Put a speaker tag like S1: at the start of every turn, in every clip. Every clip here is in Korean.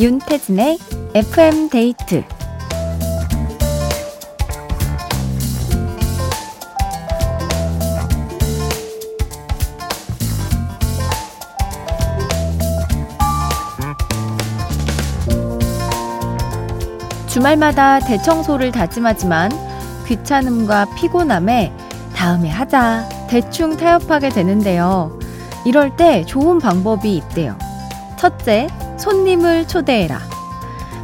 S1: 윤태진의 FM 데이트 주말마다 대청소를 다짐하지만 귀찮음과 피곤함에 다음에 하자 대충 타협하게 되는데요. 이럴 때 좋은 방법이 있대요. 첫째, 손님을 초대해라.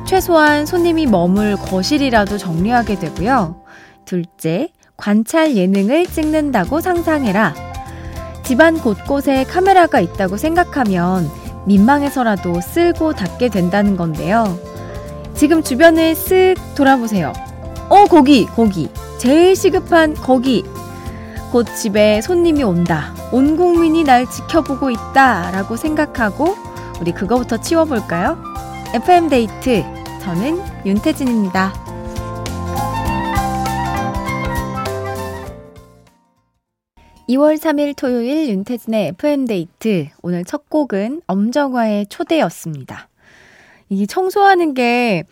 S1: 최소한 손님이 머물 거실이라도 정리하게 되고요. 둘째, 관찰 예능을 찍는다고 상상해라. 집안 곳곳에 카메라가 있다고 생각하면 민망해서라도 쓸고 닦게 된다는 건데요. 지금 주변을 쓱 돌아보세요. 어, 거기, 거기. 제일 시급한 거기. 곧 집에 손님이 온다. 온 국민이 날 지켜보고 있다. 라고 생각하고 우리 그거부터 치워볼까요? FM데이트. 저는 윤태진입니다. 2월 3일 토요일 윤태진의 FM데이트. 오늘 첫 곡은 엄정화의 초대였습니다. 이게 청소하는 게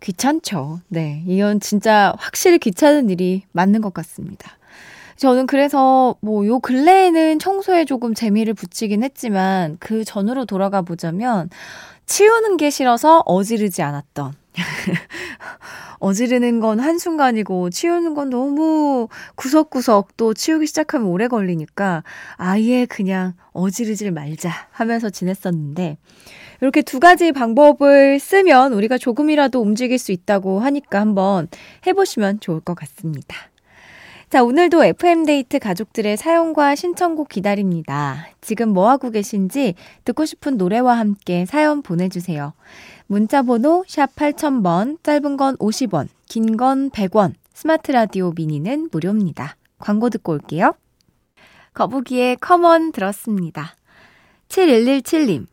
S1: 귀찮죠. 네. 이건 진짜 확실히 귀찮은 일이 맞는 것 같습니다. 저는 그래서 뭐 요 근래에는 청소에 조금 재미를 붙이긴 했지만 그 전으로 돌아가 보자면 치우는 게 싫어서 어지르지 않았던. 어지르는 건 한순간이고 치우는 건 너무 구석구석 또 치우기 시작하면 오래 걸리니까 아예 그냥 어지르질 말자 하면서 지냈었는데 이렇게 두 가지 방법을 쓰면 우리가 조금이라도 움직일 수 있다고 하니까 한번 해보시면 좋을 것 같습니다. 자, 오늘도 FM데이트 가족들의 사연과 신청곡 기다립니다. 지금 뭐하고 계신지 듣고 싶은 노래와 함께 사연 보내주세요. 문자번호 샵 8000번, 짧은 건 50원, 긴 건 100원, 스마트 라디오 미니는 무료입니다. 광고 듣고 올게요. 거북이의 Come On 들었습니다. 7117님,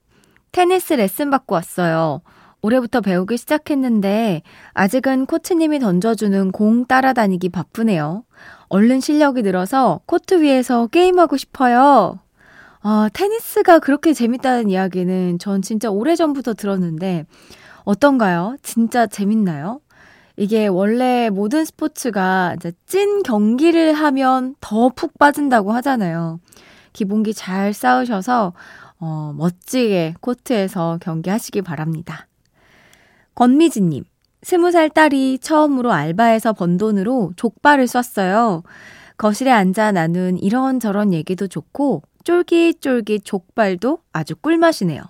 S1: 테니스 레슨 받고 왔어요. 올해부터 배우기 시작했는데 아직은 코치님이 던져주는 공 따라다니기 바쁘네요. 얼른 실력이 늘어서 코트 위에서 게임하고 싶어요. 아, 테니스가 그렇게 재밌다는 이야기는 전 진짜 오래전부터 들었는데 어떤가요? 진짜 재밌나요? 이게 원래 모든 스포츠가 찐 경기를 하면 더 푹 빠진다고 하잖아요. 기본기 잘 쌓으셔서 어, 멋지게 코트에서 경기하시기 바랍니다. 권미진님, 스무 살 딸이 처음으로 알바해서 번 돈으로 족발을 쐈어요. 거실에 앉아 나눈 이런저런 얘기도 좋고, 쫄깃쫄깃 족발도 아주 꿀맛이네요.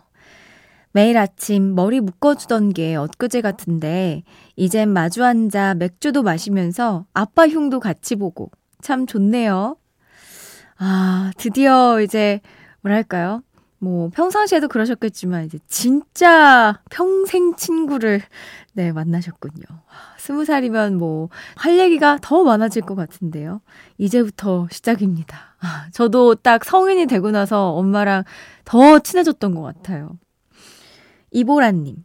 S1: 매일 아침 머리 묶어주던 게 엊그제 같은데, 이젠 마주 앉아 맥주도 마시면서 아빠 흉도 같이 보고, 참 좋네요. 아, 드디어 이제, 뭐랄까요. 뭐 평상시에도 그러셨겠지만 이제 진짜 평생 친구를 네 만나셨군요. 스무 살이면 뭐 할 얘기가 더 많아질 것 같은데요. 이제부터 시작입니다. 아, 저도 딱 성인이 되고 나서 엄마랑 더 친해졌던 것 같아요. 이보라님,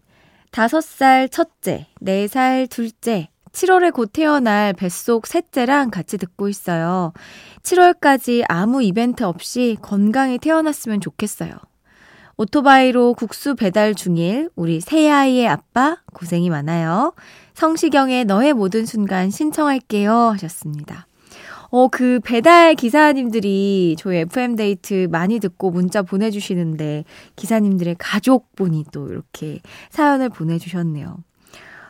S1: 다섯 살 첫째, 네 살 둘째, 7월에 곧 태어날 뱃속 셋째랑 같이 듣고 있어요. 7월까지 아무 이벤트 없이 건강히 태어났으면 좋겠어요. 오토바이로 국수 배달 중일 우리 새 아이의 아빠 고생이 많아요. 성시경의 너의 모든 순간 신청할게요 하셨습니다. 어, 그 배달 기사님들이 저희 FM데이트 많이 듣고 문자 보내주시는데 기사님들의 가족분이 또 이렇게 사연을 보내주셨네요.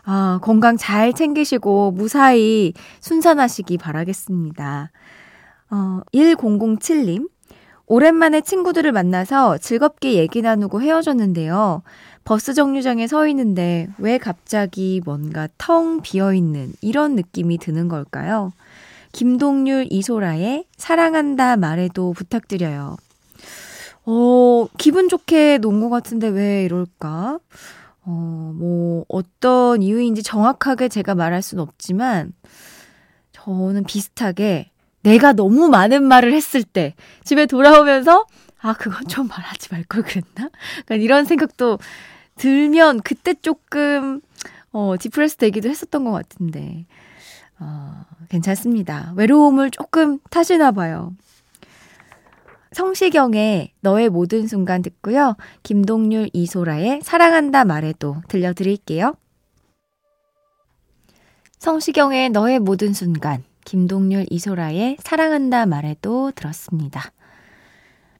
S1: 아, 건강 잘 챙기시고 무사히 순산하시기 바라겠습니다. 어, 1007님. 오랜만에 친구들을 만나서 즐겁게 얘기 나누고 헤어졌는데요. 버스 정류장에 서 있는데 왜 갑자기 뭔가 텅 비어 있는 이런 느낌이 드는 걸까요? 김동률 이소라의 사랑한다 말해도 부탁드려요. 어, 기분 좋게 논 것 같은데 왜 이럴까? 어, 뭐, 어떤 이유인지 정확하게 제가 말할 순 없지만, 저는 비슷하게 내가 너무 많은 말을 했을 때 집에 돌아오면서 아, 그건 좀 말하지 말 걸 그랬나? 그러니까 이런 생각도 들면 그때 조금 어, 디프레스 되기도 했었던 것 같은데. 어, 괜찮습니다. 외로움을 조금 타시나 봐요. 성시경의 너의 모든 순간 듣고요. 김동률 이소라의 사랑한다 말해도 들려드릴게요. 성시경의 너의 모든 순간, 김동률 이소라의 사랑한다 말해도 들었습니다.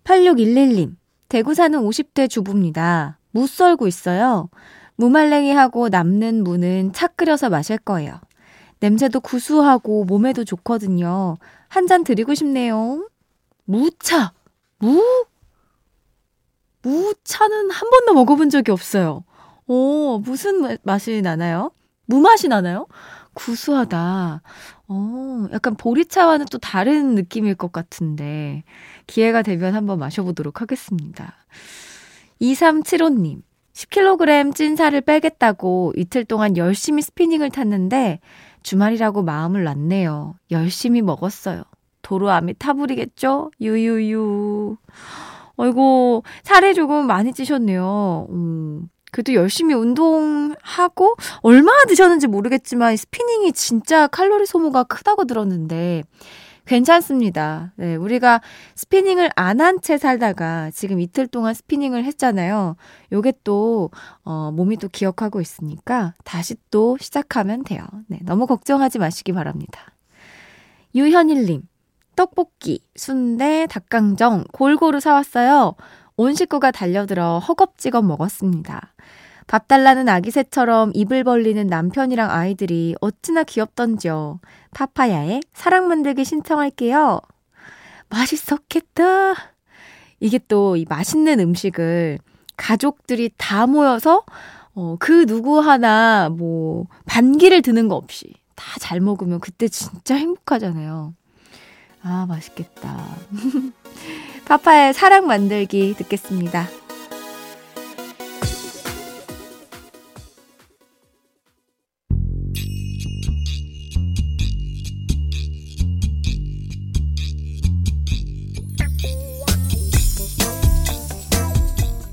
S1: 8611님, 대구 사는 50대 주부입니다. 무 썰고 있어요. 무말랭이 하고 남는 무는 차 끓여서 마실 거예요. 냄새도 구수하고 몸에도 좋거든요. 한 잔 드리고 싶네요. 무차! 무? 무차는 한 번도 먹어본 적이 없어요. 오, 무슨 맛이 나나요? 무 맛이 나나요? 구수하다. 어, 약간 보리차와는 또 다른 느낌일 것 같은데, 기회가 되면 한번 마셔보도록 하겠습니다. 2375님, 10kg 찐 살을 빼겠다고 이틀 동안 열심히 스피닝을 탔는데, 주말이라고 마음을 놨네요. 열심히 먹었어요. 도로아미타불이겠죠? 유유유. 어이고, 살이 조금 많이 찌셨네요. 음, 그래도 열심히 운동하고 얼마나 드셨는지 모르겠지만 스피닝이 진짜 칼로리 소모가 크다고 들었는데 괜찮습니다. 네, 우리가 스피닝을 안 한 채 살다가 지금 이틀 동안 스피닝을 했잖아요. 요게 또, 어, 몸이 또 기억하고 있으니까 다시 또 시작하면 돼요. 네, 너무 걱정하지 마시기 바랍니다. 유현일님, 떡볶이, 순대, 닭강정 골고루 사왔어요. 온 식구가 달려들어 허겁지겁 먹었습니다. 밥 달라는 아기 새처럼 입을 벌리는 남편이랑 아이들이 어찌나 귀엽던지요. 파파야의 사랑 만들기 신청할게요. 맛있었겠다. 이게 또 이 맛있는 음식을 가족들이 다 모여서 어, 그 누구 하나 뭐 반기를 드는 거 없이 다 잘 먹으면 그때 진짜 행복하잖아요. 아, 맛있겠다. 파파의 사랑 만들기 듣겠습니다.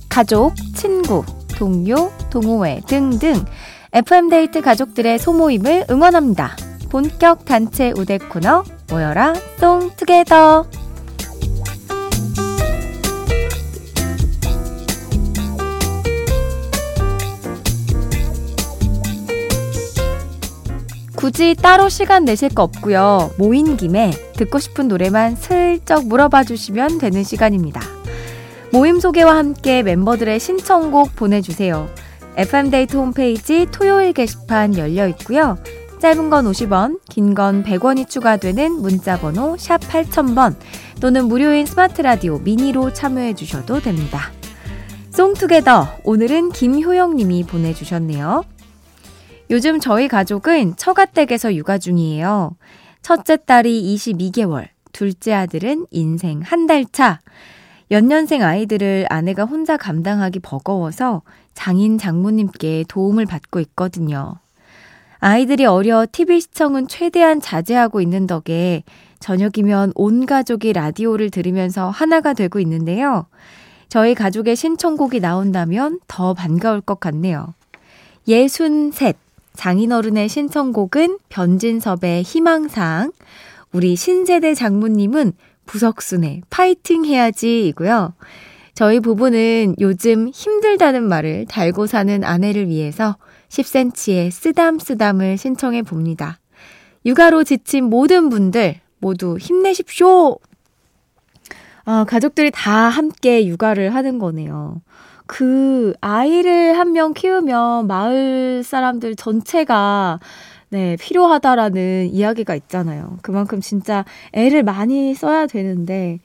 S1: 가족, 친구, 동료, 동호회 등등 FM데이트 가족들의 소모임을 응원합니다. 본격 단체 우대 코너 모여라 송투게더 굳이 따로 시간 내실 거 없고요. 모인 김에 듣고 싶은 노래만 슬쩍 물어봐 주시면 되는 시간입니다. 모임 소개와 함께 멤버들의 신청곡 보내주세요. FM데이트 홈페이지 토요일 게시판 열려 있고요. 짧은 건 50원, 긴 건 100원이 추가되는 문자번호 샵 8000번 또는 무료인 스마트 라디오 미니로 참여해 주셔도 됩니다. 송투게더 오늘은 김효영 님이 보내주셨네요. 요즘 저희 가족은 처가댁에서 육아 중이에요. 첫째 딸이 22개월, 둘째 아들은 인생 한 달 차. 연년생 아이들을 아내가 혼자 감당하기 버거워서 장인 장모님께 도움을 받고 있거든요. 아이들이 어려 TV 시청은 최대한 자제하고 있는 덕에 저녁이면 온 가족이 라디오를 들으면서 하나가 되고 있는데요. 저희 가족의 신청곡이 나온다면 더 반가울 것 같네요. 예순 셋 장인어른의 신청곡은 변진섭의 희망사항, 우리 신세대 장모님은 부석순의 파이팅 해야지 이고요. 저희 부부는 요즘 힘들다는 말을 달고 사는 아내를 위해서 10cm의 쓰담쓰담을 신청해 봅니다. 육아로 지친 모든 분들 모두 힘내십시오! 아, 가족들이 다 함께 육아를 하는 거네요. 그 아이를 한 명 키우면 마을 사람들 전체가 네, 필요하다라는 이야기가 있잖아요. 그만큼 진짜 애를 많이 써야 되는데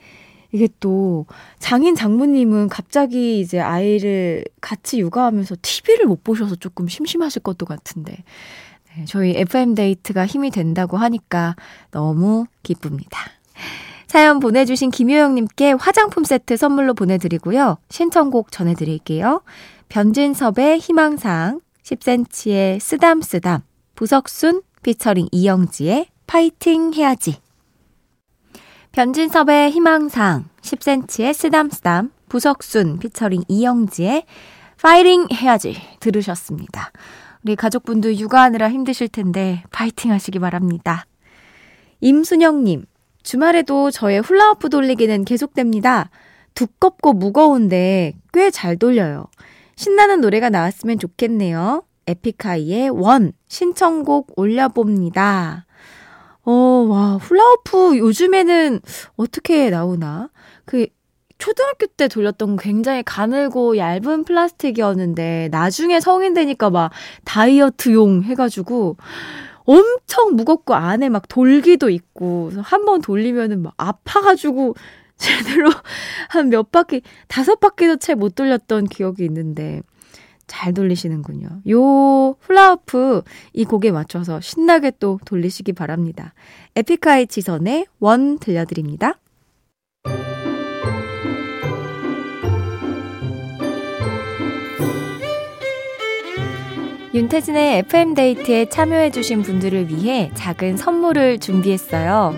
S1: 이게 또 장인 장모님은 갑자기 이제 아이를 같이 육아하면서 TV를 못 보셔서 조금 심심하실 것도 같은데 네, 저희 FM데이트가 힘이 된다고 하니까 너무 기쁩니다. 사연 보내주신 김효영님께 화장품 세트 선물로 보내드리고요. 신청곡 전해드릴게요. 변진섭의 희망상, 10cm의 쓰담쓰담, 부석순 피처링 이영지의 파이팅 해야지. 변진섭의 희망상, 10cm의 쓰담쓰담, 부석순 피처링 이영지의 파이팅 해야지 들으셨습니다. 우리 가족분들 육아하느라 힘드실 텐데 파이팅 하시기 바랍니다. 임순영님, 주말에도 저의 훌라후프 돌리기는 계속됩니다. 두껍고 무거운데 꽤 잘 돌려요. 신나는 노래가 나왔으면 좋겠네요. 에픽하이의 원 신청곡 올려봅니다. 어, 와, 훌라후프 요즘에는 어떻게 나오나? 그 초등학교 때 돌렸던 굉장히 가늘고 얇은 플라스틱이었는데 나중에 성인 되니까 막 다이어트용 해가지고 엄청 무겁고 안에 막 돌기도 있고 한 번 돌리면은 막 아파가지고 제대로 한 몇 바퀴 다섯 바퀴도 채 못 돌렸던 기억이 있는데 잘 돌리시는군요. 요 훌라후프 이 곡에 맞춰서 신나게 또 돌리시기 바랍니다. 에픽하이 지선의 One 들려드립니다. 윤태진의 FM데이트에 참여해주신 분들을 위해 작은 선물을 준비했어요.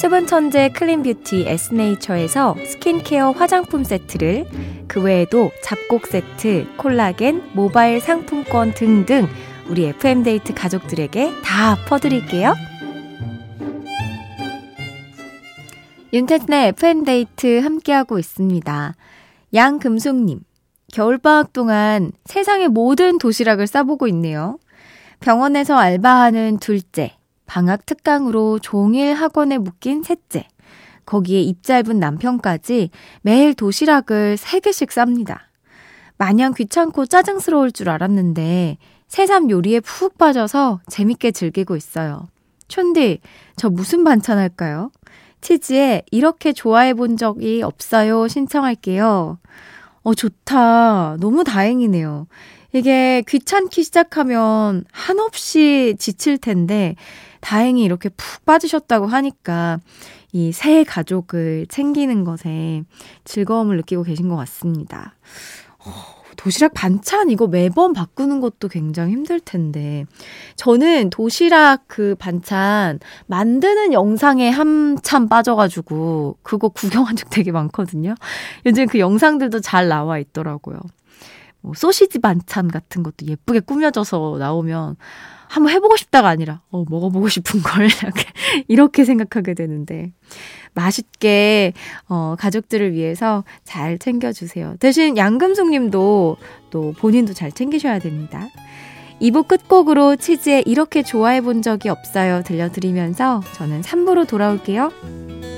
S1: 수분 천재 클린뷰티 에스네이처에서 스킨케어 화장품 세트를 그 외에도 잡곡 세트, 콜라겐, 모바일 상품권 등등 우리 FM데이트 가족들에게 다 퍼드릴게요. 윤태진의 FM데이트 함께하고 있습니다. 양금숙님, 겨울방학 동안 세상의 모든 도시락을 싸보고 있네요. 병원에서 알바하는 둘째, 방학 특강으로 종일 학원에 묶인 셋째, 거기에 입 짧은 남편까지 매일 도시락을 3개씩 쌉니다. 마냥 귀찮고 짜증스러울 줄 알았는데 새삼 요리에 푹 빠져서 재밌게 즐기고 있어요. 촌디, 저 무슨 반찬 할까요? 치즈에 이렇게 좋아해 본 적이 없어요. 신청할게요. 어, 좋다. 너무 다행이네요. 이게 귀찮기 시작하면 한없이 지칠 텐데, 다행히 이렇게 푹 빠지셨다고 하니까, 이 새 가족을 챙기는 것에 즐거움을 느끼고 계신 것 같습니다. 어, 도시락 반찬 이거 매번 바꾸는 것도 굉장히 힘들 텐데. 저는 도시락 그 반찬 만드는 영상에 한참 빠져가지고 그거 구경한 적 되게 많거든요. 요즘 그 영상들도 잘 나와 있더라고요. 뭐 소시지 반찬 같은 것도 예쁘게 꾸며져서 나오면 한번 해보고 싶다가 아니라, 어, 먹어보고 싶은 걸, 이렇게, 생각하게 되는데, 맛있게, 어, 가족들을 위해서 잘 챙겨주세요. 대신 양금숙 님도 또 본인도 잘 챙기셔야 됩니다. 2부 끝곡으로 치즈에 이렇게 좋아해 본 적이 없어요 들려드리면서 저는 3부로 돌아올게요.